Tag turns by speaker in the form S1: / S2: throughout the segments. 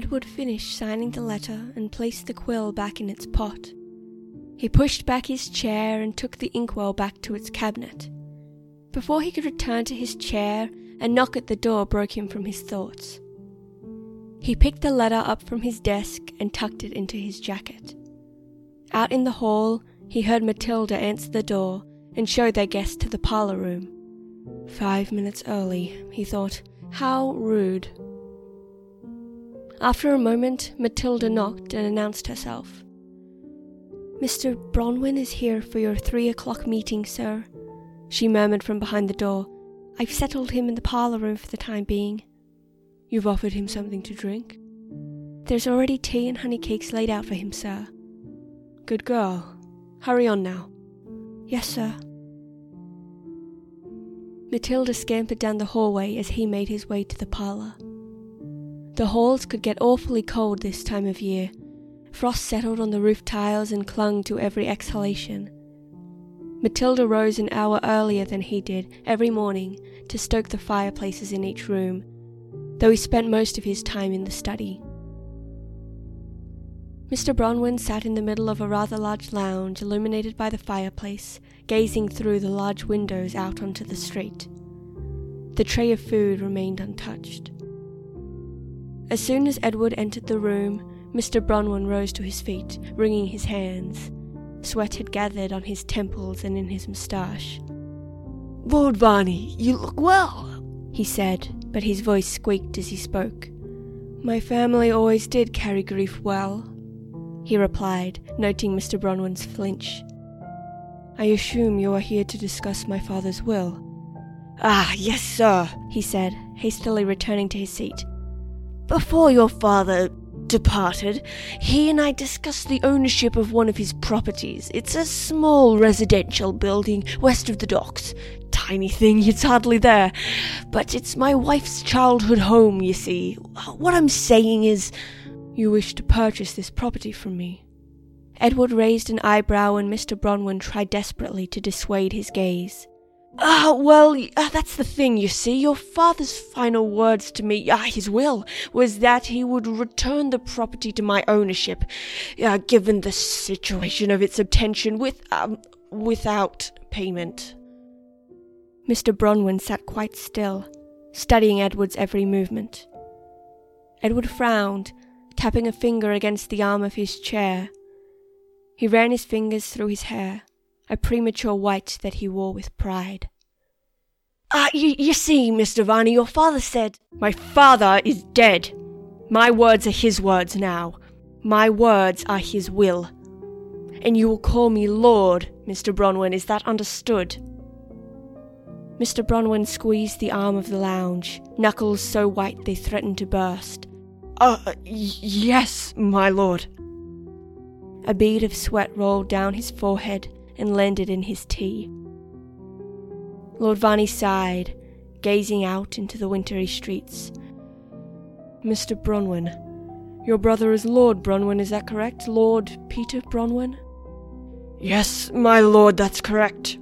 S1: Edward finished signing the letter and placed the quill back in its pot. He pushed back his chair and took the inkwell back to its cabinet. Before he could return to his chair, a knock at the door broke him from his thoughts. He picked the letter up from his desk and tucked it into his jacket. Out in the hall, he heard Matilda answer the door and show their guest to the parlour room. Five minutes early, he thought. How rude. After a moment, Matilda knocked and announced herself. Mr. Bronwyn is here for your three o'clock meeting, sir, she murmured from behind the door. I've settled him in the parlour room for the time being. You've offered him something to drink? There's already tea and honey cakes laid out for him, sir. Good girl. Hurry on now. Yes, sir. Matilda scampered down the hallway as he made his way to the parlour. The halls could get awfully cold this time of year. Frost settled on the roof tiles and clung to every exhalation. Matilda rose an hour earlier than he did every morning to stoke the fireplaces in each room, though he spent most of his time in the study. Mr. Bronwyn sat in the middle of a rather large lounge illuminated by the fireplace, gazing through the large windows out onto the street. The tray of food remained untouched. As soon as Edward entered the room, Mr. Bronwyn rose to his feet, wringing his hands. Sweat had gathered on his temples and in his moustache.
S2: Lord Varney, you look well,
S1: he said, but his voice squeaked as he spoke. My family always did carry grief well, he replied, noting Mr. Bronwyn's flinch. I assume you are here to discuss my father's will.
S2: Ah, yes, sir,
S1: he said, hastily returning to his seat.
S2: Before your father departed, he and I discussed the ownership of one of his properties. It's a small residential building west of the docks. Tiny thing, it's hardly there. But it's my wife's childhood home, you see. What I'm saying is.
S1: You wish to purchase this property from me? Edward raised an eyebrow and Mr. Bronwyn tried desperately to dissuade his gaze.
S2: Ah, well, uh, that's the thing, you see. Your father's final words to me, ah, his will, was that he would return the property to my ownership, uh, given the situation of its obtention, with, um, without payment.
S1: Mr. Bronwyn sat quite still, studying Edward's every movement. Edward frowned, tapping a finger against the arm of his chair. He ran his fingers through his hair a premature white that he wore with pride.
S2: Ah, uh, you, you see, Mr. Varney, your father said.
S1: My father is dead. My words are his words now. My words are his will. And you will call me Lord, Mr. Bronwyn, is that understood? Mr. Bronwyn squeezed the arm of the lounge, knuckles so white they threatened to burst.
S2: Uh, y- yes, my lord.
S1: A bead of sweat rolled down his forehead and landed in his tea. Lord Varney sighed, gazing out into the wintry streets. Mr. Bronwyn, your brother is Lord Bronwyn, is that correct? Lord Peter Bronwyn?
S2: Yes, my lord, that's correct.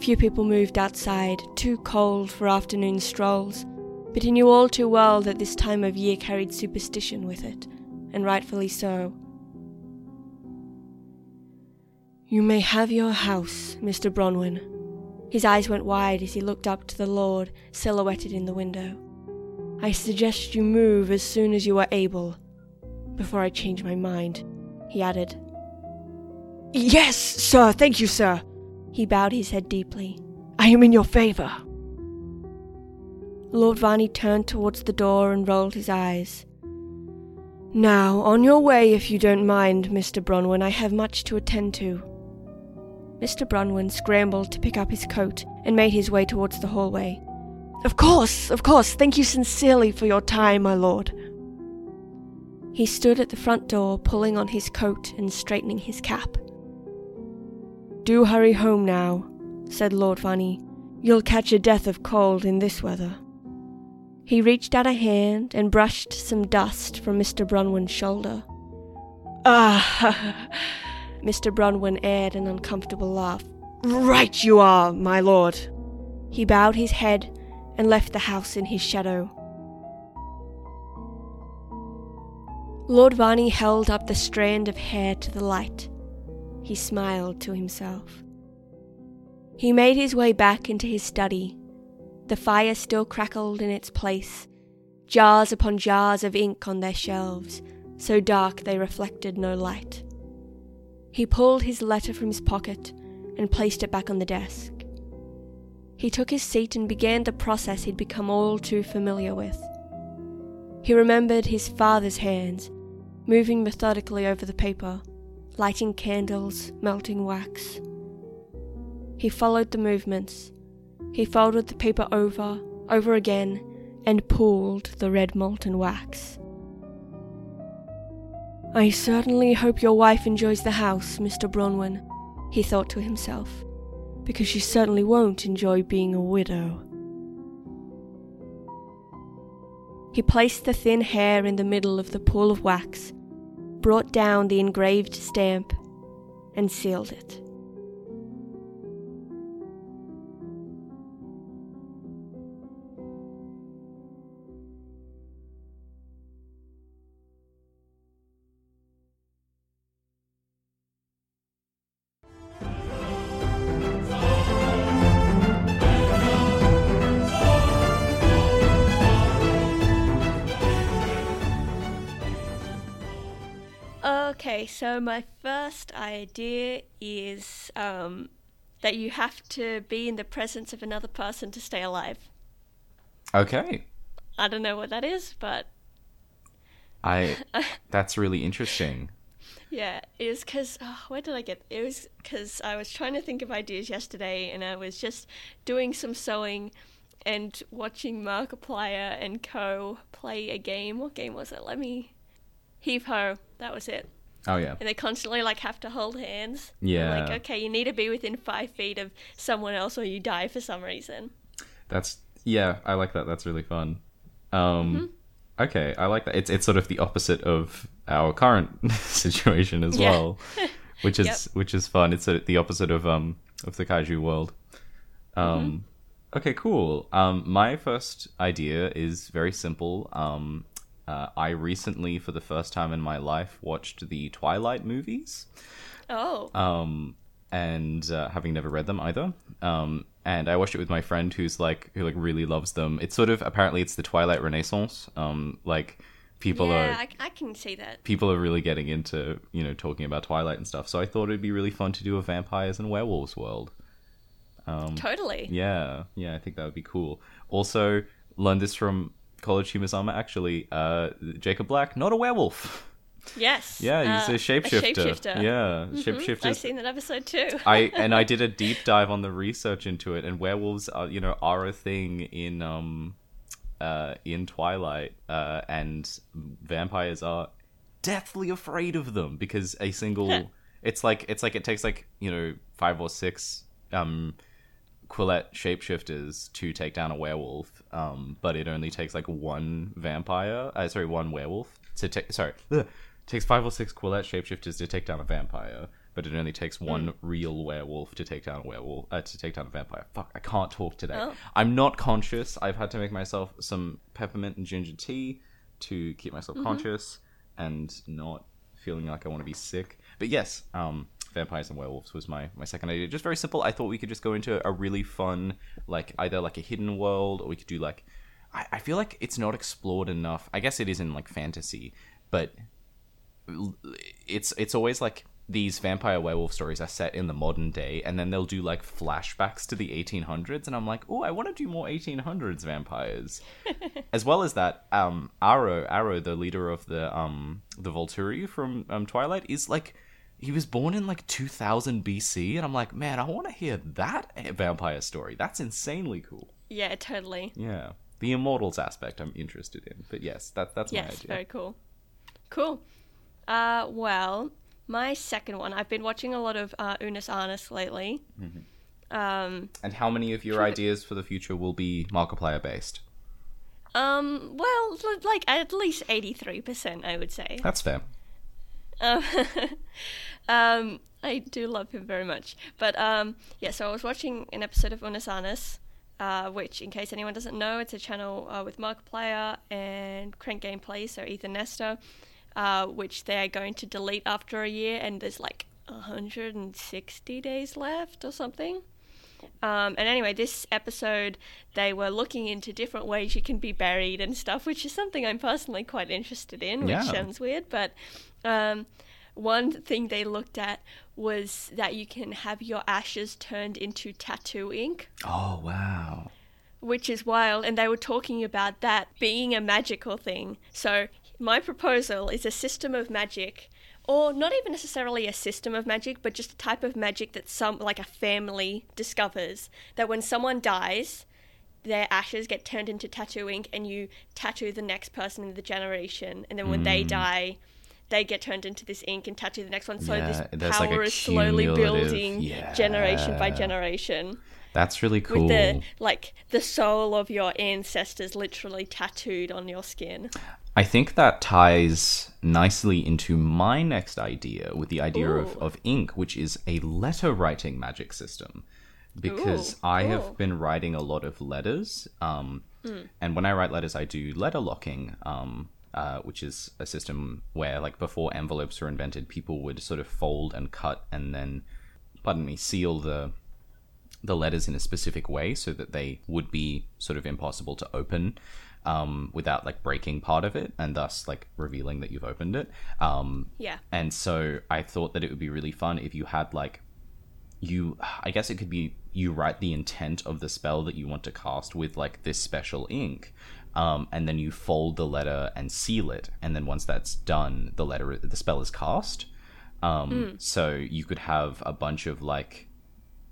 S1: Few people moved outside, too cold for afternoon strolls, but he knew all too well that this time of year carried superstition with it, and rightfully so. You may have your house, Mr. Bronwyn. His eyes went wide as he looked up to the Lord silhouetted in the window. I suggest you move as soon as you are able. Before I change my mind, he added. Yes, sir, thank you, sir. He bowed his head deeply. I am in your favour. Lord Varney turned towards the door and rolled his eyes. Now, on your way, if you don't mind, Mr. Bronwyn, I have much to attend to. Mr. Bronwyn scrambled to pick up his coat and made his way towards the hallway. Of course, of course, thank you sincerely for your time, my lord. He stood at the front door, pulling on his coat and straightening his cap. Do hurry home now, said Lord Varney. You'll catch a death of cold in this weather. He reached out a hand and brushed some dust from Mr. Bronwyn's shoulder. Ah, Mr. Bronwyn aired an uncomfortable laugh. Right you are, my lord. He bowed his head and left the house in his shadow. Lord Varney held up the strand of hair to the light. He smiled to himself. He made his way back into his study. The fire still crackled in its place, jars upon jars of ink on their shelves, so dark they reflected no light. He pulled his letter from his pocket and placed it back on the desk. He took his seat and began the process he'd become all too familiar with. He remembered his father's hands, moving methodically over the paper, lighting candles, melting wax. He followed the movements. He folded the paper over, over again, and pulled the red molten wax. I certainly hope your wife enjoys the house, Mr. Bronwyn, he thought to himself, because she certainly won't enjoy being a widow. He placed the thin hair in the middle of the pool of wax, brought down the engraved stamp, and sealed it. So my first idea is um, that you have to be in the presence of another person to stay alive.
S3: Okay.
S1: I don't know what that is, but
S3: I that's really interesting.
S1: yeah, it was because oh, where did I get? It was because I was trying to think of ideas yesterday, and I was just doing some sewing and watching Markiplier and Co. play a game. What game was it? Let me. Heave ho. That was it.
S3: Oh yeah.
S1: and they constantly like have to hold hands. And,
S3: Yeah.
S1: like okay, you need to be within five feet of someone else, or you die for some reason.
S3: That's yeah, I like that. That's really fun. Um
S1: Mm-hmm.
S3: okay, I like that. It's it's sort of the opposite of our current situation as
S1: Yeah.
S3: well. Which is
S1: Yep.
S3: which is fun. It's of the opposite of um of the kaiju world. Um
S1: Mm-hmm.
S3: okay, cool. Um my first idea is very simple. Um uh, I recently, for the first time in my life, watched the Twilight movies.
S1: Oh,
S3: um, and uh, having never read them either. Um, and I watched it with my friend who's like who like really loves them. It's sort of apparently it's the Twilight Renaissance. Um, like people
S1: yeah,
S3: are
S1: I, I can see that.
S3: people are really getting into you know talking about Twilight and stuff. So I thought it'd be really fun to do a vampires and werewolves world.
S1: Totally.
S3: Yeah, yeah, I think that would be cool. Also, learned this from College Summer. Actually, uh, Jacob Black, not a werewolf.
S1: Yes.
S3: Yeah, he's
S1: uh,
S3: a shapeshifter.
S1: shapeshifter.
S3: Yeah,
S1: Mhm,
S3: shapeshifters.
S1: I've seen that episode too.
S3: I and I did a deep dive on the research into it, and werewolves are you know are a thing in um uh in Twilight, uh, and vampires are deathly afraid of them because a single it's like it's like it takes like you know five or six um Quileute shapeshifters to take down a werewolf, um, but it only takes like one vampire, uh, sorry, one werewolf to take. Sorry, ugh, takes five or six Quileute shapeshifters to take down a vampire, but it only takes one real werewolf to take down a werewolf uh, to take down a vampire. Fuck, I can't talk today.
S1: Oh.
S3: I'm not conscious. I've had to make myself some peppermint and ginger tea to keep myself conscious and not feeling like I want to be sick. But yes, um, vampires and werewolves was my my second idea. Just very simple. I thought we could just go into a really fun, like either like a hidden world, or we could do like. I, I feel like it's not explored enough. I guess it is in like fantasy, but it's it's always like these vampire werewolf stories are set in the modern day and then they'll do like flashbacks to the 1800s and i'm like oh i want to do more 1800s vampires as well as that um Aro Aro the leader of the um the volturi from um twilight is like he was born in like 2000 bc and i'm like man i want to hear that vampire story that's insanely cool
S1: Yeah, totally.
S3: yeah the immortals aspect i'm interested in but yes that that's my
S1: Yes,
S3: idea
S1: very cool. Cool. Uh, well, my second one. I've been watching a lot of uh, Unus Annus lately. Um,
S3: and how many of your ideas for the future will be markiplier based
S1: um, well, like at least eighty-three percent, I would say.
S3: that's fair
S1: Um, um, I do love him very much. But um, yeah, so I was watching an episode of Unus uh, which, in case anyone doesn't know, it's a channel uh, with Markiplier and Crank Gameplay, so Ethan Nestor, uh, which they're going to delete after a year, and there's like 160 days left or something. Um, and anyway, this episode, they were looking into different ways you can be buried and stuff, which is something I'm personally quite interested in, which
S3: Yeah.
S1: sounds weird. But um, one thing they looked at was that you can have your ashes turned into tattoo ink,
S3: oh wow
S1: which is wild. And they were talking about that being a magical thing. So, my proposal is a system of magic. Or not even necessarily a system of magic, but just a type of magic that some, like a family, discovers. That when someone dies, their ashes get turned into tattoo ink, and you tattoo the next person in the generation. And then when they die, they get turned into this ink and tattoo the next one. So
S3: Yeah,
S1: this
S3: there's like
S1: power is slowly building generation by generation
S3: That's really cool.
S1: with the like the soul of your ancestors literally tattooed on your skin.
S3: I think that ties nicely into my next idea with the idea of,
S1: Ooh.
S3: of ink, which is a letter writing magic system. Because
S1: Ooh,
S3: I
S1: cool.
S3: have been writing a lot of letters, um, and when I write letters, I do letter locking, um, uh, which is a system where, like, before envelopes were invented, people would sort of fold and cut and then, pardon me, seal the the letters in a specific way so that they would be sort of impossible to open um, without like breaking part of it and thus like revealing that you've opened it. Um,
S1: Yeah.
S3: and so I thought that it would be really fun if you had like you I guess it could be you write the intent of the spell that you want to cast with like this special ink. Um, and then you fold the letter and seal it, and then once that's done, the letter the spell is cast. Um, So you could have a bunch of like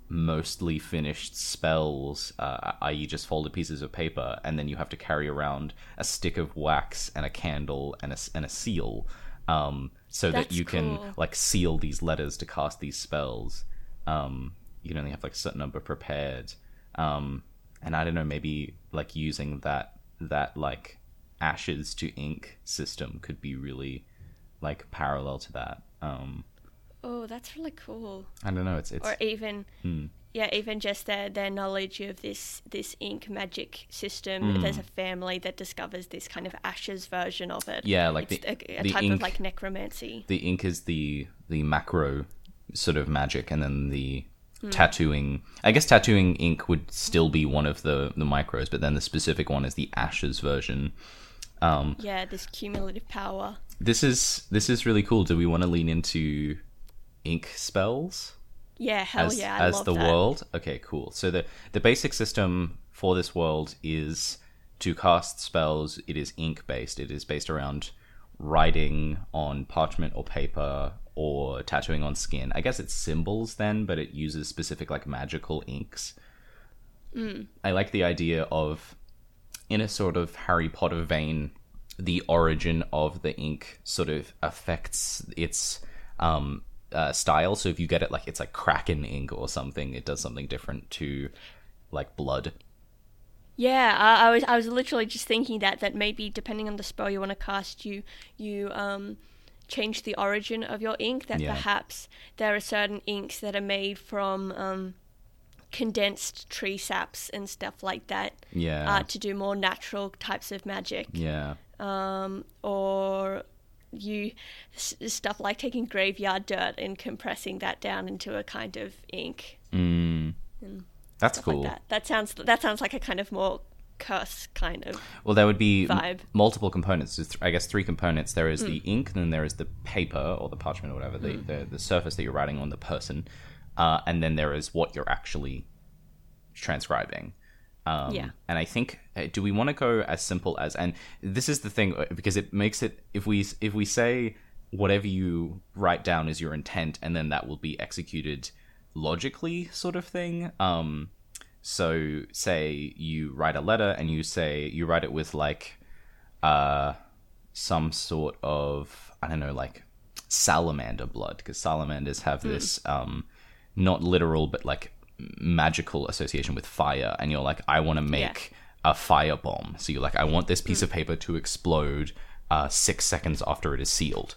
S3: mostly finished spells, uh, i.e., just folded pieces of paper, and then you have to carry around a stick of wax and a candle and a, and a seal, um, so that
S1: That's
S3: you can like seal these letters to cast these spells. Um, you can only have like a certain number prepared, um, and I don't know, maybe like using that that like ashes to ink system could be really like parallel to that. Um,
S1: Oh, that's really cool.
S3: I don't know. It's it's
S1: Or even
S3: Hmm.
S1: yeah, even just their their knowledge of this this ink magic system.
S3: Hmm.
S1: There's a family that discovers this kind of ashes version of it.
S3: Yeah, like
S1: it's
S3: the-
S1: a, a
S3: the
S1: type
S3: ink-
S1: of like necromancy.
S3: the ink is the the macro sort of magic and then the
S1: Hmm.
S3: tattooing i guess tattooing ink would still be one of the the micros but then the specific one is the ashes version.
S1: Um, Yeah, this cumulative power.
S3: this is this is really cool. Do we want to lean into ink spells?
S1: Yeah, hell
S3: as,
S1: yeah, I
S3: as the
S1: that.
S3: world? Okay cool. So the the basic system for this world is to cast spells. It is ink based it is based around writing on parchment or paper or tattooing on skin. I guess it's symbols then but it uses specific like magical inks. I like the idea of in a sort of harry potter vein the origin of the ink sort of affects its um uh, style. So if you get it like it's like kraken ink or something it does something different to like blood.
S1: Yeah, I, I was I was literally just thinking that that maybe depending on the spell you want to cast, you you um change the origin of your ink. That
S3: Yeah.
S1: perhaps there are certain inks that are made from um, condensed tree saps and stuff like that.
S3: Yeah.
S1: Uh, to do more natural types of magic.
S3: yeah
S1: Um, or you s- stuff like taking graveyard dirt and compressing that down into a kind of ink.
S3: That's cool.
S1: Like that. that sounds that sounds like a kind of more curse kind of.
S3: Well, there would be m- multiple components. Th- I guess three components. There is the
S1: Mm.
S3: ink, then there is the paper or the parchment or whatever, the, the, the surface that you're writing on the person, uh, and then there is what you're actually transcribing. Um,
S1: Yeah.
S3: And I think, uh, do we want to go as simple as? And this is the thing uh, because it makes it if we if we say whatever you write down is your intent, and then that will be executed logically, sort of thing. Um, so say you write a letter and you say you write it with like uh some sort of I don't know like salamander blood because salamanders have this um not literal but like magical association with fire. And you're like I want to make a fire bomb so you're like I want this piece of paper to explode uh 6 seconds after it is sealed.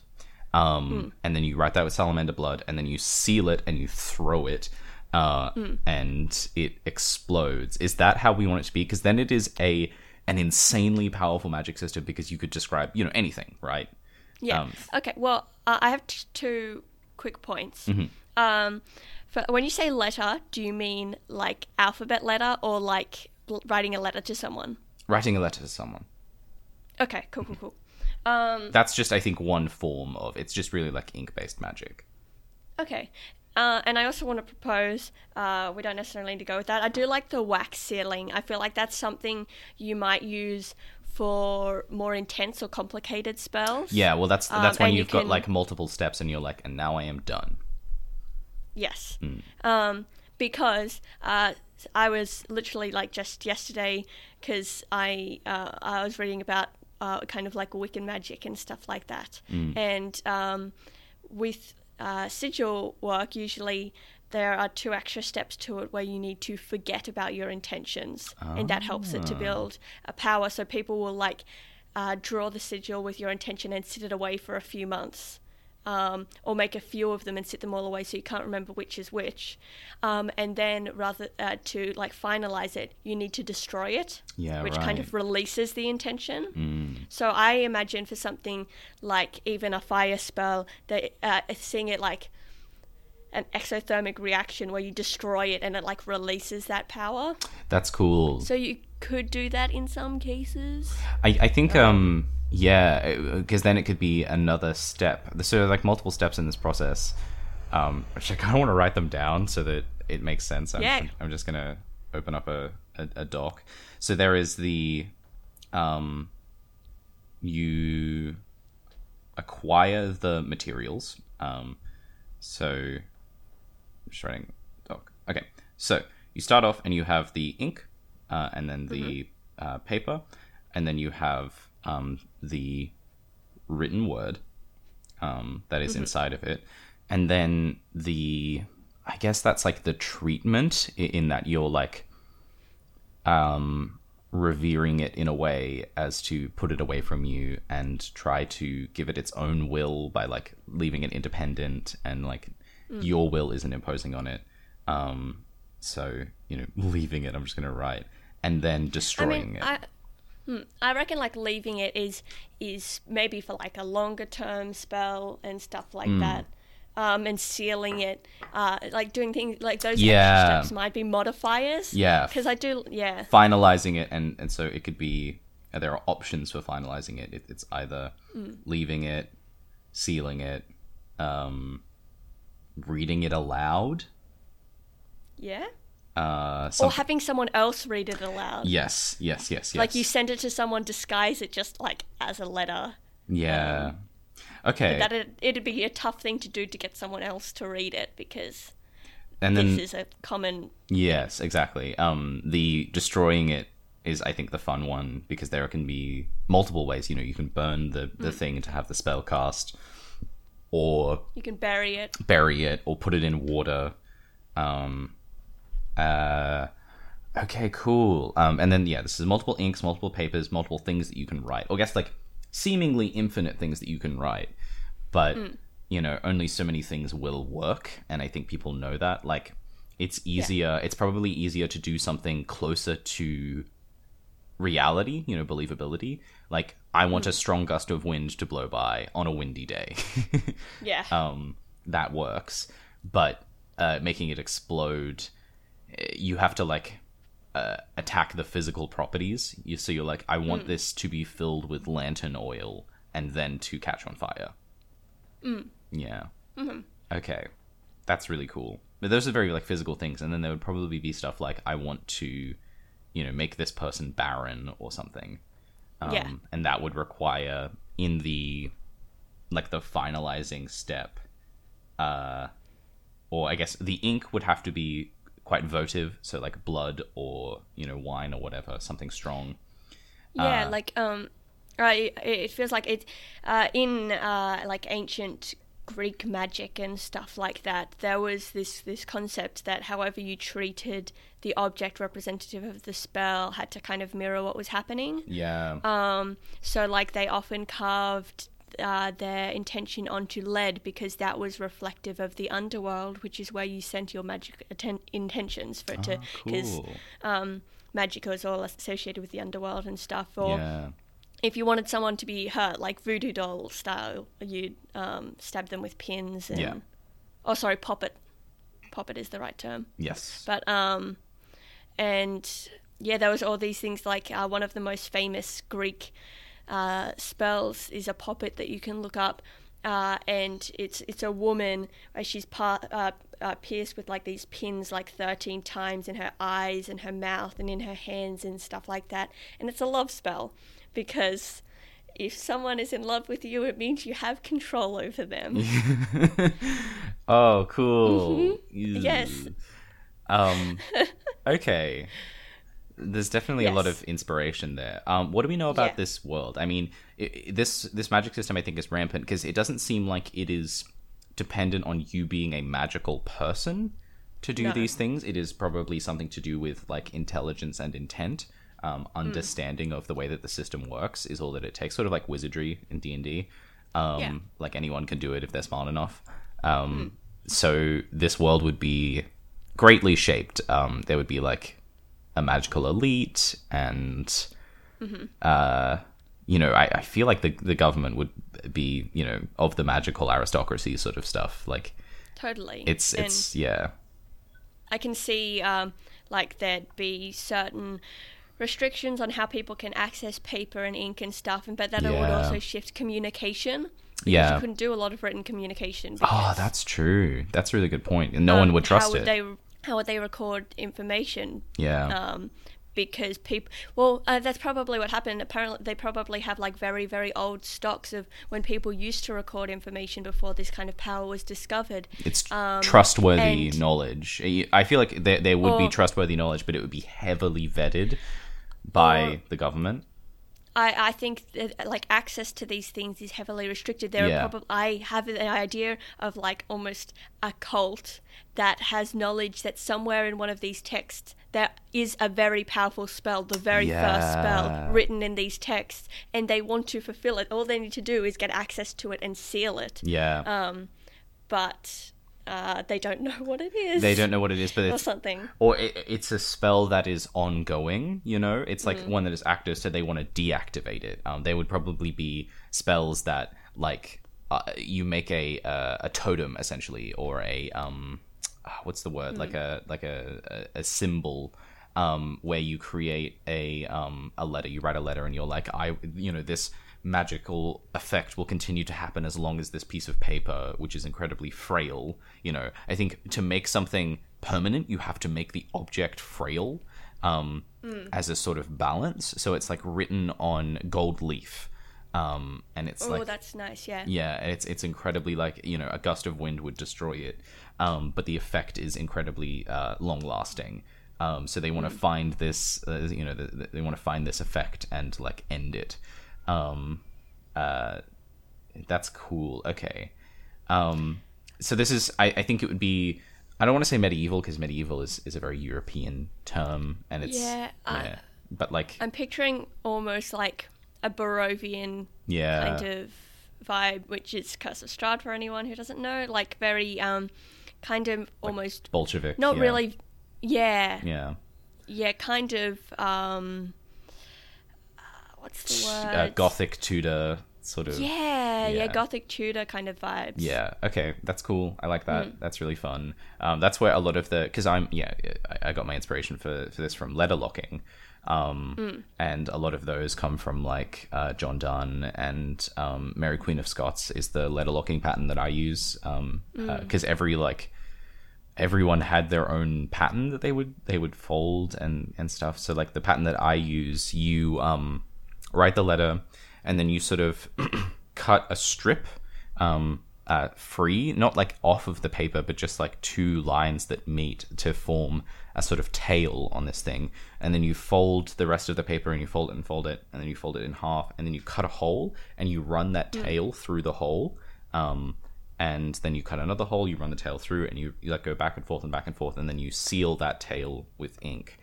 S3: Um, and then you write that with salamander blood, and then you seal it and you throw it, uh, and it explodes. Is that how we want it to be? Because then it is a an insanely powerful magic system because you could describe you know anything, right?
S1: Yeah.
S3: Um,
S1: okay. Well, uh, I have t- two quick points.
S3: Mm-hmm.
S1: Um, for, when you say letter, do you mean like alphabet letter or like l- writing a letter to someone?
S3: Writing a letter to someone.
S1: Okay. Cool. Cool. Cool. Um,
S3: That's just I think one form of it's just really like ink based magic.
S1: Okay. Uh, and I also want to propose, uh, we don't necessarily need to go with that. I do like the wax sealing. I feel like that's something you might use for more intense or complicated spells.
S3: Yeah, well that's that's
S1: Um,
S3: when
S1: and you
S3: you've got
S1: can-
S3: like multiple steps and you're like, and now I am done.
S1: Yes.
S3: Hmm.
S1: Um, because uh, I was literally like just yesterday, because I uh, I was reading about uh, kind of like Wiccan magic and stuff like that,
S3: Hmm.
S1: and um, with uh, sigil work usually. There are two extra steps to it where you need to forget about your intentions, and that helps it
S3: Ah.
S1: to build a power. So people will like uh, draw the sigil with your intention and sit it away for a few months um, or make a few of them and sit them all away so you can't remember which is which. Um, and then rather uh, to like finalize it, you need to destroy it,
S3: Yeah,
S1: which kind of releases the intention. So I imagine for something like even a fire spell, that uh, seeing it like an exothermic reaction where you destroy it and it like releases that power.
S3: That's cool.
S1: So you could do that in some cases.
S3: I, I think um yeah because then it could be another step so like multiple steps in this process um which i kind of want to write them down so that it makes sense i'm,
S1: Yeah.
S3: I'm, just gonna open up a, a, a doc so there is the um you acquire the materials um so I'm just writing doc. Okay, so you start off and you have the ink, uh, and then the uh, paper, and then you have um, the written word um, that is inside of it, and then the I guess that's like the treatment in that you're like um revering it in a way as to put it away from you and try to give it its own will by like leaving it independent and like your will isn't imposing on it. Um so you know leaving it i'm just gonna write and then
S1: I
S3: destroying
S1: mean,
S3: it.
S1: I, hmm, I reckon like leaving it is is maybe for like a longer term spell and stuff like
S3: Hmm.
S1: that. Um, and sealing it, uh, like doing things like those
S3: Yeah.
S1: steps might be modifiers.
S3: Yeah.
S1: because I do. Yeah,
S3: finalizing it and and so it could be uh, there are options for finalizing it, it it's either leaving it sealing it um reading it aloud
S1: yeah,
S3: uh
S1: or having someone else read it aloud.
S3: yes yes yes yes
S1: Like you send it to someone, disguise it just like as a letter.
S3: yeah okay
S1: That it, it'd be a tough thing to do to get someone else to read it because
S3: and then
S1: this is a common.
S3: Yes, exactly. Um, the destroying it is, I think, the fun one because there can be multiple ways. You know, you can burn the the thing to have the spell cast, or
S1: You can bury it.
S3: bury it, or put it in water. Um, uh, okay, cool. Um, and then yeah, this is multiple inks, multiple papers, multiple things that you can write. Or I guess like seemingly infinite things that you can write, but you know, only so many things will work, and I think people know that. Like, it's easier. It's probably easier to do something closer to reality, you know, believability, like I want a strong gust of wind to blow by on a windy day.
S1: Yeah.
S3: um, that works. But uh, making it explode, you have to like uh, attack the physical properties. You, so you're like, I want this to be filled with lantern oil and then to catch on fire. Yeah. Okay, that's really cool. But those are very like physical things, and then there would probably be stuff like, I want to, you know, make this person barren or something. Um,
S1: Yeah.
S3: And that would require in the like the finalizing step uh or I guess the ink would have to be quite votive, so like blood or, you know, wine or whatever, something strong.
S1: Yeah,
S3: Uh,
S1: like um, right. It, feels like it uh, in uh, like ancient Greek magic and stuff like that. There was this this concept that however you treated the object representative of the spell had to kind of mirror what was happening.
S3: Yeah.
S1: Um, so like they often carved uh, their intention onto lead because that was reflective of the underworld, which is where you sent your magic atten- intentions for it to because
S3: cool.
S1: um, magic was all associated with the underworld and stuff. Or
S3: yeah.
S1: if you wanted someone to be hurt, like voodoo doll style, you'd um, stab them with pins and
S3: Yeah.
S1: oh sorry, poppet. Poppet is the right term.
S3: Yes.
S1: But um, and yeah, there was all these things like uh, one of the most famous Greek uh, spells is a poppet that you can look up, uh, and it's it's a woman where she's par- uh, uh, pierced with like these pins like thirteen times in her eyes and her mouth and in her hands and stuff like that, and it's a love spell because. If someone is in love with you, it means you have control over them.
S3: oh, cool.
S1: Mm-hmm. Yes.
S3: Um okay. There's definitely a lot of inspiration there. Um, what do we know about
S1: Yeah.
S3: this world? I mean, i i- this this magic system I think is rampant because it doesn't seem like it is dependent on you being a magical person to do
S1: No.
S3: these things. It is probably something to do with like intelligence and intent. Um,
S1: Hmm.
S3: understanding of the way that the system works is all that it takes. Sort of like wizardry in D and D. Um, Like anyone can do it if they're smart enough. Um, So this world would be greatly shaped. Um, there would be like a magical elite, and uh, you know, I, I feel like the the government would be you know of the magical aristocracy sort of stuff. Like
S1: Totally.
S3: it's
S1: And-
S3: it's yeah
S1: I can see um, like there'd be certain restrictions on how people can access paper and ink and stuff, and but that would also shift communication. because
S3: Yeah.
S1: you couldn't do a lot of written communication.
S3: Oh, that's true. That's a really good point. And no
S1: um,
S3: one would
S1: how
S3: trust
S1: would
S3: it.
S1: They, how would they record information?
S3: yeah.
S1: Um, because people, well, uh, that's probably what happened. Apparently, they probably have like very, very old stocks of when people used to record information before this kind of power was discovered.
S3: it's
S1: um,
S3: trustworthy knowledge. I feel like there, there would be trustworthy knowledge, but it would be heavily vetted by
S1: Or-
S3: the government.
S1: I, I think that like access to these things is heavily restricted. There
S3: Yeah.
S1: are probably I have an idea of like almost a cult that has knowledge that somewhere in one of these texts there is a very powerful spell, the very first spell written in these texts, and they want to fulfill it. All they need to do is get access to it and seal it.
S3: Yeah.
S1: Um, but uh, they don't know what it is.
S3: they don't know what it is, but
S1: or
S3: it's
S1: something.
S3: or it, it's a spell that is ongoing you know it's like
S1: Mm.
S3: one that is active so they want to deactivate it um, they would probably be spells that like uh, you make a uh, a totem essentially or a um ah, what's the word like a like a, a, a symbol um, where you create a um, a letter you write a letter and you're like i you know this magical effect will continue to happen as long as this piece of paper which is incredibly frail you know i think to make something permanent you have to make the object frail um, as a sort of balance so it's like written on gold leaf um, and it's
S1: Oh,
S3: like
S1: that's nice. Yeah.
S3: yeah, it's it's incredibly like you know a gust of wind would destroy it, um, but the effect is incredibly uh, long lasting. Um, so they want to find this, uh, you know, the, the- they want to find this effect and like end it. Um, uh, that's cool. Okay. Um, so this is, I, I think it would be. I don't want to say medieval because medieval is, is a very European term, and it's
S1: Yeah, I-
S3: but like
S1: I'm picturing almost like a Barovian
S3: yeah,
S1: kind of vibe, which is Curse of Strahd for anyone who doesn't know. Like very um, kind of almost
S3: Bolshevik.
S1: not
S3: yeah.
S1: really. Yeah,
S3: Yeah.
S1: yeah, kind of um, what's the word?
S3: uh, gothic Tudor sort of.
S1: Yeah, yeah,
S3: Yeah.
S1: gothic Tudor kind of vibes.
S3: Yeah. Okay, that's cool. I like
S1: Mm.
S3: that. That's really fun. Um, that's where a lot of the because I'm yeah I, I got my inspiration for for this from letter locking, um,
S1: Mm.
S3: and a lot of those come from like uh, John Donne and um, Mary Queen of Scots is the letter locking pattern that I use because
S1: Mm.
S3: every like everyone had their own pattern that they would they would fold and and stuff so like the pattern that i use you um write the letter and then you sort of cut a strip um uh, free not like off of the paper but just like two lines that meet to form a sort of tail on this thing and then you fold the rest of the paper and you fold it and fold it and then you fold it in half and then you cut a hole and you run that tail through the hole um, and then you cut another hole, you run the tail through, and you, you like go back and forth and back and forth, and then you seal that tail with ink.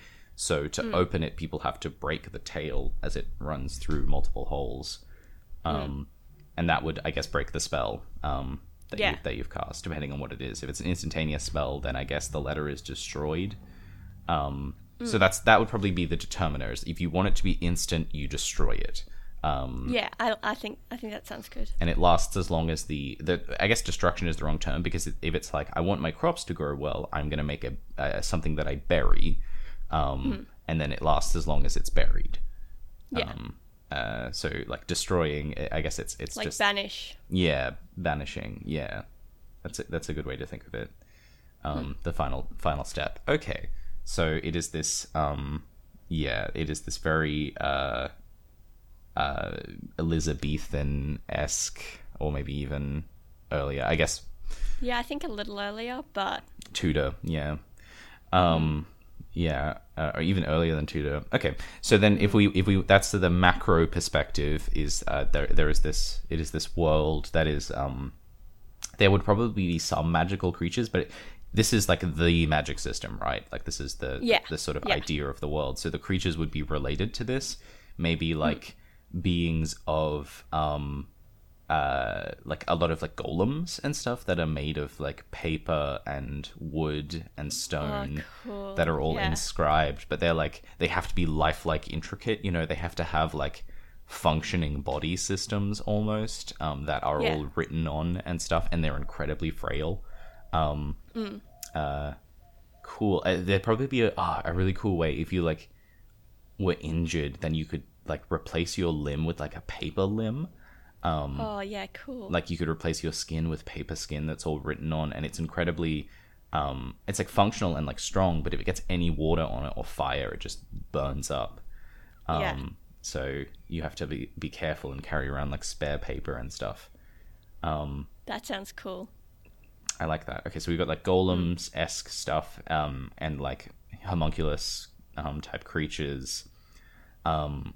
S3: So to open it, people have to break the tail as it runs through multiple holes, um, and that would, I guess, break the spell um, that,
S1: Yeah.
S3: you, that you've cast, depending on what it is. If it's an instantaneous spell, then I guess the letter is destroyed. Um, So that's that would probably be the determiners. If you want it to be instant, you destroy it. Um,
S1: Yeah, I, I think I think that sounds good.
S3: and it lasts as long as the the I guess destruction is the wrong term because if it's like I want my crops to grow well, I'm going to make a, a something that I bury, um, and then it lasts as long as it's buried.
S1: Hmm. Yeah,
S3: Um, uh, so like destroying, I guess it's it's
S1: like
S3: just
S1: banish.
S3: yeah, vanishing. Yeah, that's a, that's a good way to think of it. Um, The final final step. Okay, so it is this. Um, yeah, it is this very uh, uh, Elizabethan esque, or maybe even earlier. I guess
S1: Yeah, I think a little earlier, but
S3: Tudor. Yeah. Um. Yeah, uh, or even earlier than Tudor. Okay, so then if we if we that's the macro perspective is uh, there there is this it is this world that is um there would probably be some magical creatures, but this is like the magic system, right? Like this is the
S1: Yeah,
S3: the sort of
S1: yeah.
S3: idea of the world. So the creatures would be related to this, maybe like beings of um uh like a lot of like golems and stuff that are made of like paper and wood and stone
S1: cool.
S3: that are all
S1: Yeah.
S3: inscribed but they're like they have to be lifelike intricate you know they have to have like functioning body systems almost um that are
S1: Yeah.
S3: all written on and stuff and they're incredibly frail um
S1: Mm.
S3: uh cool uh, there'd probably be a ah, a really cool way if you like were injured then you could like replace your limb with like a paper limb
S1: oh yeah, cool.
S3: like you could replace your skin with paper skin that's all written on and it's incredibly um it's like functional and like strong but if it gets any water on it or fire it just burns up um
S1: Yeah.
S3: so you have to be be careful and carry around like spare paper and stuff
S1: that sounds cool.
S3: I like that. Okay, so we've got like golems esque stuff, um, and like homunculus um type creatures. Um,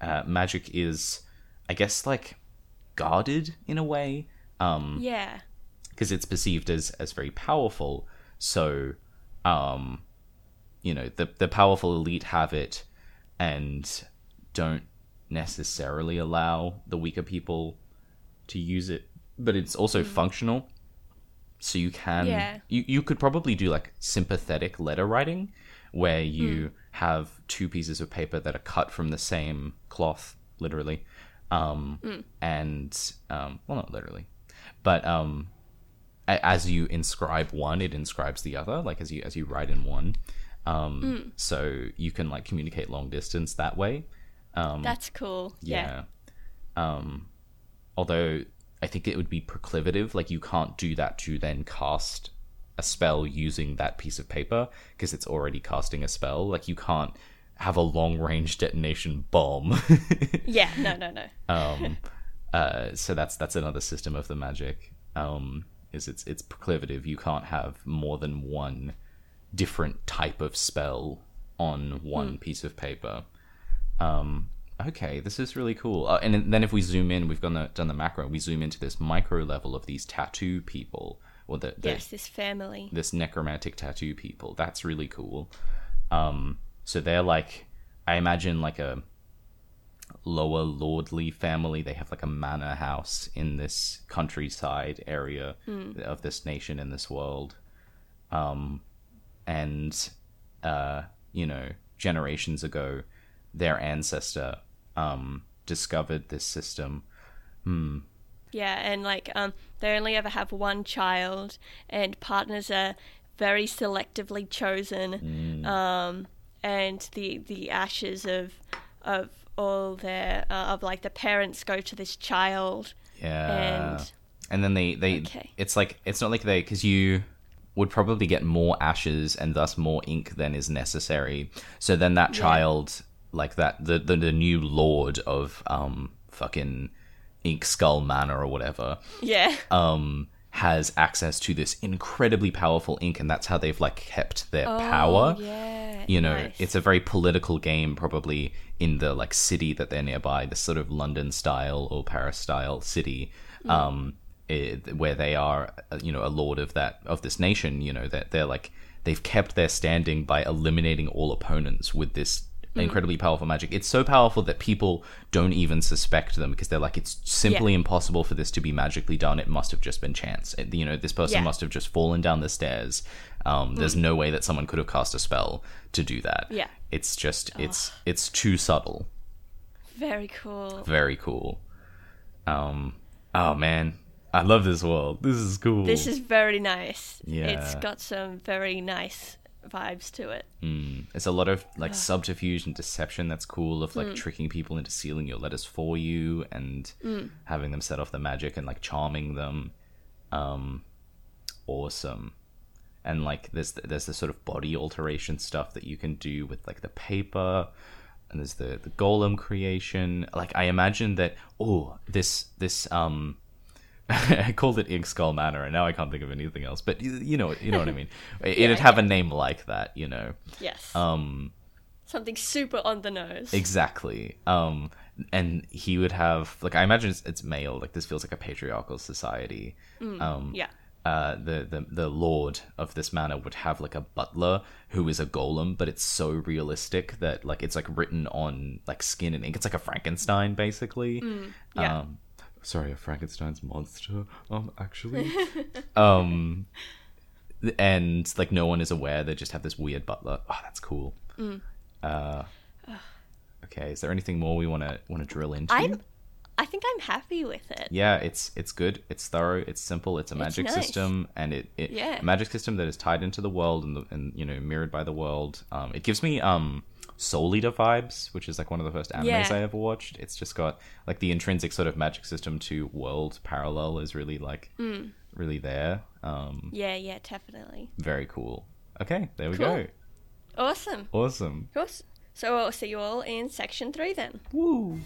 S3: uh, magic is, I guess, like guarded in a way, um,
S1: Yeah,
S3: because it's perceived as as very powerful. So, um, you know, the the powerful elite have it, and don't necessarily allow the weaker people to use it. But it's also functional, so you can
S1: Yeah.
S3: you you could probably do like sympathetic letter writing, where you have two pieces of paper that are cut from the same cloth, literally, um, and um, well, not literally, but um, a- as you inscribe one, it inscribes the other. Like as you as you write in one, um, so you can like communicate long distance that way.
S1: Um, That's cool. Yeah.
S3: Yeah. Um, although I think it would be proclivative. Like you can't do that to then cast a spell using that piece of paper because it's already casting a spell. Like you can't have a long range detonation bomb.
S1: Yeah, no, no, no.
S3: um, uh, so that's that's another system of the magic. Um, is it's it's proclivative. You can't have more than one different type of spell on one piece of paper. Um, okay, this is really cool. Uh, and then if we zoom in, we've gone the, done the macro. We zoom into this micro level of these tattoo people, or the, the
S1: yes, this family.
S3: this necromantic tattoo people. That's really cool. Um, so they're like, I imagine like a lower lordly family. They have like a manor house in this countryside area of this nation in this world. Um, and uh, you know, generations ago, their ancestor um, discovered this system.
S1: Yeah, and like um, they only ever have one child, and partners are very selectively chosen. Um, and the the ashes of of all their uh, of like the parents go to this child.
S3: Yeah.
S1: And-
S3: and then they they
S1: Okay.
S3: it's like it's not like they because you would probably get more ashes and thus more ink than is necessary. So then that child like that the the, the new lord of um fucking Ink Skull Manor or whatever
S1: Yeah.
S3: um has access to this incredibly powerful ink and that's how they've like kept their power
S1: Oh, yeah.
S3: You know
S1: nice.
S3: it's a very political game probably in the like city that they're nearby this sort of london style or paris style city
S1: Mm.
S3: um it, where they are uh, you know a lord of that of this nation you know that they're like they've kept their standing by eliminating all opponents with this
S1: Mm.
S3: incredibly powerful magic it's so powerful that people don't even suspect them because they're like it's simply
S1: Yeah.
S3: impossible for this to be magically done it must have just been chance It- you know this person
S1: Yeah.
S3: must have just fallen down the stairs um, there's no way that someone could have cast a spell to do that
S1: Yeah.
S3: it's just it's it's too subtle
S1: very cool.
S3: very cool um oh man i love this world this is cool
S1: This is very nice.
S3: Yeah.
S1: It's got some very nice vibes to it.
S3: it's a lot of like subterfuge and deception that's cool of like tricking people into sealing your letters for you and having them set off the magic and like charming them. Um awesome. And like there's there's the sort of body alteration stuff that you can do with like the paper. And there's the the golem creation. Like i imagine that oh this this um I called it Ink Skull Manor, and now I can't think of anything else. But you, you know, you know what I mean. It'd have a name like that, you know.
S1: Yes.
S3: Um,
S1: Something super on the nose.
S3: exactly. Um, and he would have like I imagine it's, it's male. Like this feels like a patriarchal society. um,
S1: yeah.
S3: uh, the, the the lord of this manor would have like a butler who is a golem, but it's so realistic that like it's like written on like skin and ink. It's like a Frankenstein, basically.
S1: yeah.
S3: Um, sorry, a Frankenstein's monster. Um, actually, um, and like no one is aware. They just have this weird butler. Oh, that's cool. Mm. Uh, okay. Is there anything more we want to want to drill into?
S1: I'm I think I'm happy with it.
S3: yeah it's it's good it's thorough it's simple it's a magic
S1: nice.
S3: system and it, it
S1: Yeah.
S3: a magic system that is tied into the world and, the, and you know mirrored by the world um it gives me um soul eater vibes which is like one of the first animes
S1: Yeah.
S3: i ever watched it's just got like the intrinsic sort of magic system to world parallel is really like
S1: Mm.
S3: really there um
S1: Yeah, yeah, definitely.
S3: very cool okay there we
S1: Cool.
S3: go
S1: Awesome.
S3: awesome
S1: Of course. So I'll see you all in section three then.
S3: Woo.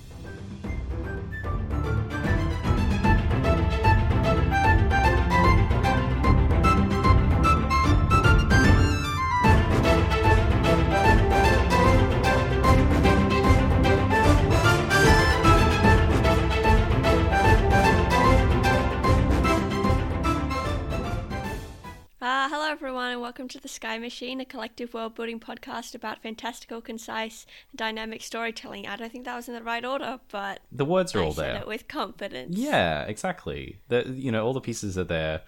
S1: Uh, hello, everyone, and welcome to The Sky Machine, a collective world building podcast about fantastical, concise, dynamic storytelling. I don't think that was in the right order, but
S3: the words are
S1: I
S3: all
S1: said
S3: there
S1: it with confidence.
S3: Yeah, exactly. The you know all the pieces are there,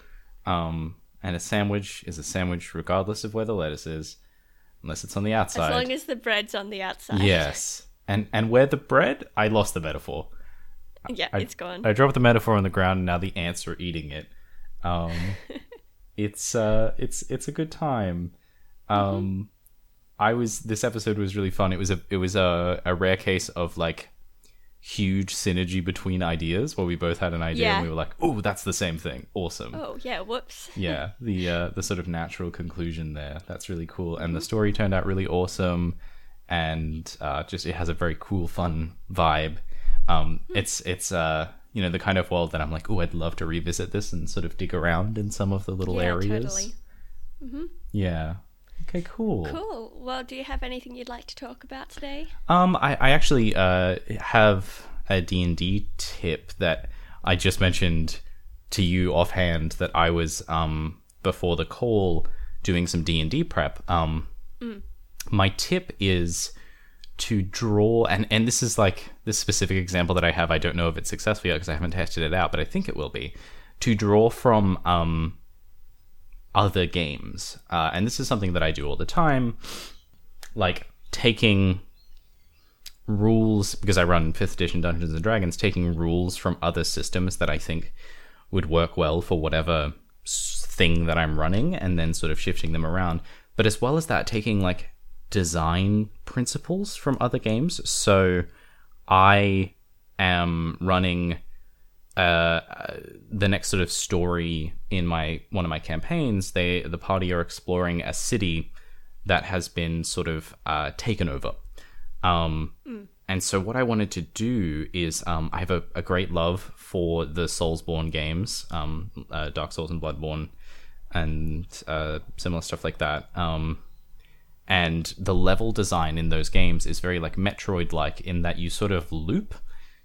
S3: um, and a sandwich is a sandwich regardless of where the lettuce is, unless it's on the outside.
S1: As long as the bread's on the outside.
S3: yes, and and where the bread, I lost the metaphor.
S1: yeah,
S3: I,
S1: it's gone.
S3: I dropped the metaphor on the ground, and now the ants are eating it. Um, it's uh, it's it's a good time. Um, I was this episode was really fun. It was a it was a a rare case of like huge synergy between ideas where we both had an idea
S1: Yeah.
S3: and we were like, "Oh, that's the same thing. Awesome."
S1: oh, yeah, whoops.
S3: yeah the uh, the sort of natural conclusion there that's really cool and the story turned out really awesome and uh, just it has a very cool fun vibe um, it's it's uh you know the kind of world that i'm like oh i'd love to revisit this and sort of dig around in some of the little
S1: Yeah,
S3: areas
S1: totally.
S3: yeah okay cool
S1: Cool. Well, do you have anything you'd like to talk about today?
S3: Um, I, I actually uh, have a D&D tip that I just mentioned to you offhand that I was um, before the call doing some D&D prep. Um, My tip is to draw, and, and this is like this specific example that I have. I don't know if it's successful yet because I haven't tested it out, but I think it will be. To draw from um, other games. Uh, and this is something that I do all the time like taking rules because I run fifth edition Dungeons and Dragons, taking rules from other systems that I think would work well for whatever thing that I'm running, and then sort of shifting them around. But as well as that, taking like design principles from other games. So I am running uh, the next sort of story in my one of my campaigns. They the party are exploring a city that has been sort of uh, taken over. Um, And so what I wanted to do is um, I have a, a great love for the Soulsborne games, um, uh, Dark Souls and Bloodborne, and uh, similar stuff like that. Um, and the level design in those games is very like Metroid like in that you sort of loop,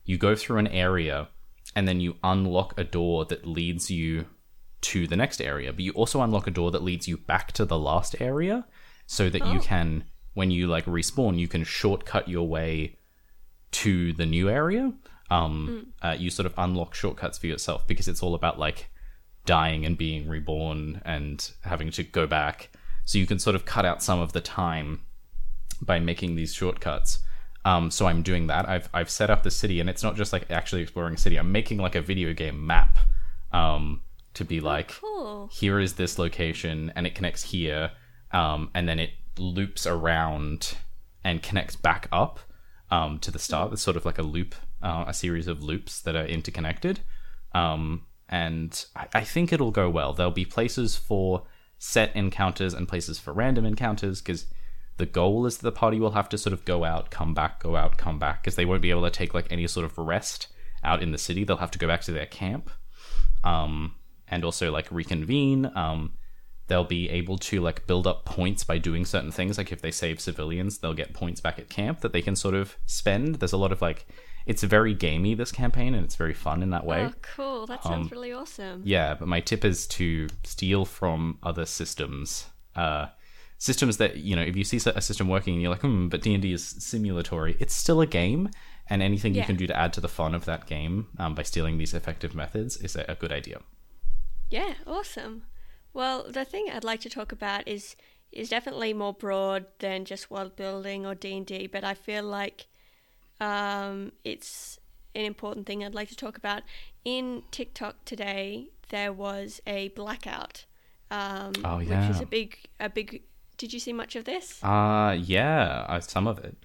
S3: you go through an area, and then you unlock a door that leads you to the next area, but you also unlock a door that leads you back to the last area so that you can when you like respawn you can shortcut your way to the new area. Um uh, you sort of unlock shortcuts for yourself because it's all about like dying and being reborn and having to go back so you can sort of cut out some of the time by making these shortcuts um, so I'm doing that. I've I've set up the city, and it's not just like actually exploring a city. I'm making like a video game map um, to be like,
S1: Cool.
S3: here is this location, and it connects here, um, and then it loops around and connects back up um, to the start. It's sort of like a loop, uh, a series of loops that are interconnected. Um, and I, I think it'll go well. There'll be places for set encounters and places for random encounters because the goal is that the party will have to sort of go out, come back, go out, come back because they won't be able to take like any sort of rest out in the city. They'll have to go back to their camp um, and also like reconvene. Um, they'll be able to like build up points by doing certain things. Like if they save civilians, they'll get points back at camp that they can sort of spend. There's a lot of like, it's very gamey this campaign, and it's very fun in that way.
S1: Oh, cool. That sounds really awesome.
S3: Yeah, but my tip is to steal from other systems. Uh, systems that you know, if you see a system working and you're like, hmm, but D and D is simulatory. It's still a game, and anything you can do to add to the fun of that game um, by stealing these effective methods is a, a good idea.
S1: Yeah, awesome. Well, the thing I'd like to talk about is is definitely more broad than just world building or D and D, but I feel like um, it's an important thing I'd like to talk about. In TikTok today, there was a blackout, um,
S3: Oh,
S1: which
S3: yeah.
S1: is a big a big. Did you see much of this?
S3: Uh yeah, uh, some of it.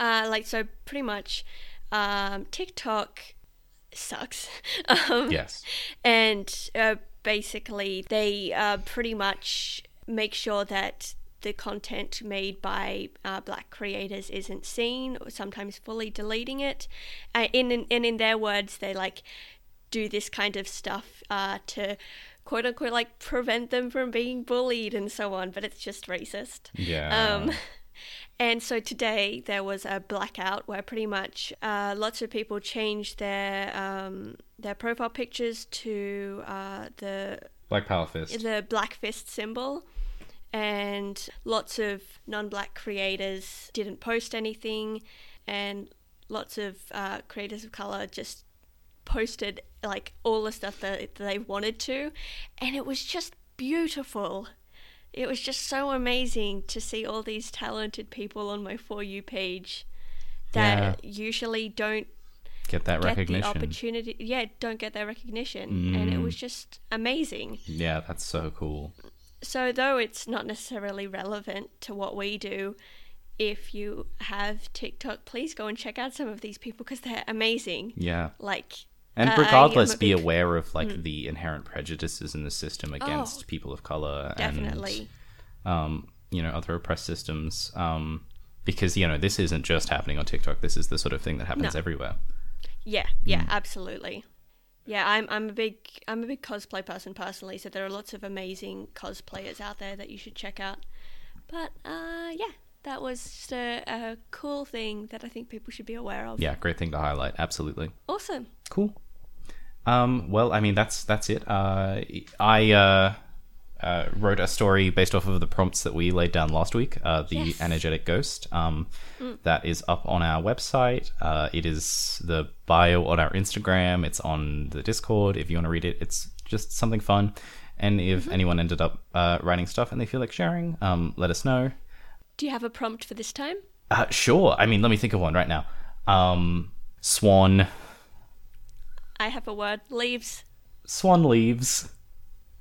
S1: Uh, like so, pretty much, um, TikTok sucks. um,
S3: Yes.
S1: and uh, basically they uh, pretty much make sure that the content made by uh, black creators isn't seen or sometimes fully deleting it uh, in, in and in their words they like do this kind of stuff uh, to quote unquote like prevent them from being bullied and so on but it's just racist
S3: Yeah.
S1: um, and so today there was a blackout where pretty much uh, lots of people changed their um, their profile pictures to uh, the
S3: Black Power Fist.
S1: the black fist symbol, and lots of non-black creators didn't post anything, and lots of uh, creators of color just posted like all the stuff that they wanted to, and it was just beautiful. It was just so amazing to see all these talented people on my for you page that usually don't
S3: Get that
S1: get
S3: recognition.
S1: the opportunity. Yeah, don't get that recognition, and it was just amazing.
S3: Yeah, that's so cool.
S1: So, though it's not necessarily relevant to what we do, if you have TikTok, please go and check out some of these people because they're amazing.
S3: Yeah.
S1: Like,
S3: And
S1: uh,
S3: regardless,
S1: a
S3: be
S1: big- Hmm.
S3: aware of like the inherent prejudices in the system against people of color
S1: definitely.
S3: and um, you know other oppressed systems. Um, because you know this isn't just happening on TikTok. This is the sort of thing that happens
S1: No.
S3: everywhere.
S1: Yeah, yeah,
S3: Hmm.
S1: absolutely. Yeah, I'm I'm a big I'm a big cosplay person personally, so there are lots of amazing cosplayers out there that you should check out. But uh, yeah, that was just a, a cool thing that I think people should be aware of.
S3: Yeah, great thing to highlight. Absolutely.
S1: Awesome.
S3: Cool. Um, well, I mean, that's that's it. Uh, I uh, uh, wrote a story based off of the prompts that we laid down last week. Uh, the
S1: Yes.
S3: energetic ghost. Um, that is up on our website. Uh, it is the bio on our Instagram. It's on the Discord. If you want to read it, it's just something fun. And if anyone ended up uh, writing stuff and they feel like sharing, um, let us know.
S1: Do you have a prompt for this time?
S3: Uh, sure. I mean, let me think of one right now. Um, swan.
S1: I have a word. Leaves.
S3: Swan leaves.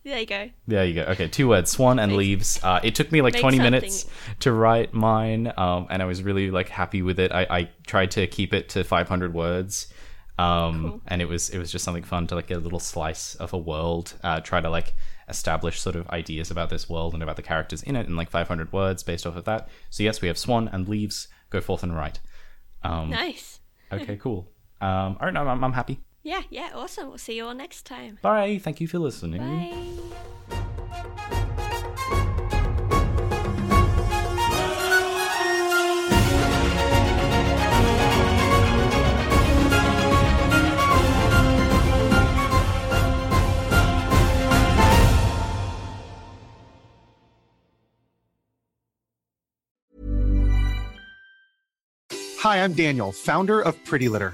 S1: There you go.
S3: There you go. Okay, two words: swan and
S1: Make-
S3: leaves. Uh, it took me like
S1: make
S3: twenty minutes to write mine, um, and I was really like happy with it. I, I tried to keep it to five hundred words, um,
S1: Cool.
S3: and it was it was just something fun to like get a little slice of a world. Uh, try to like establish sort of ideas about this world and about the characters in it in like five hundred words based off of that. So yes, we have swan and leaves. Go forth and write. Um,
S1: Nice.
S3: Okay, cool. Um, all right, no, I'm, I'm happy.
S1: Yeah, yeah, awesome. We'll see you all next time.
S3: Bye. Thank you for listening.
S1: Bye.
S4: Hi, I'm Daniel, founder of Pretty Litter.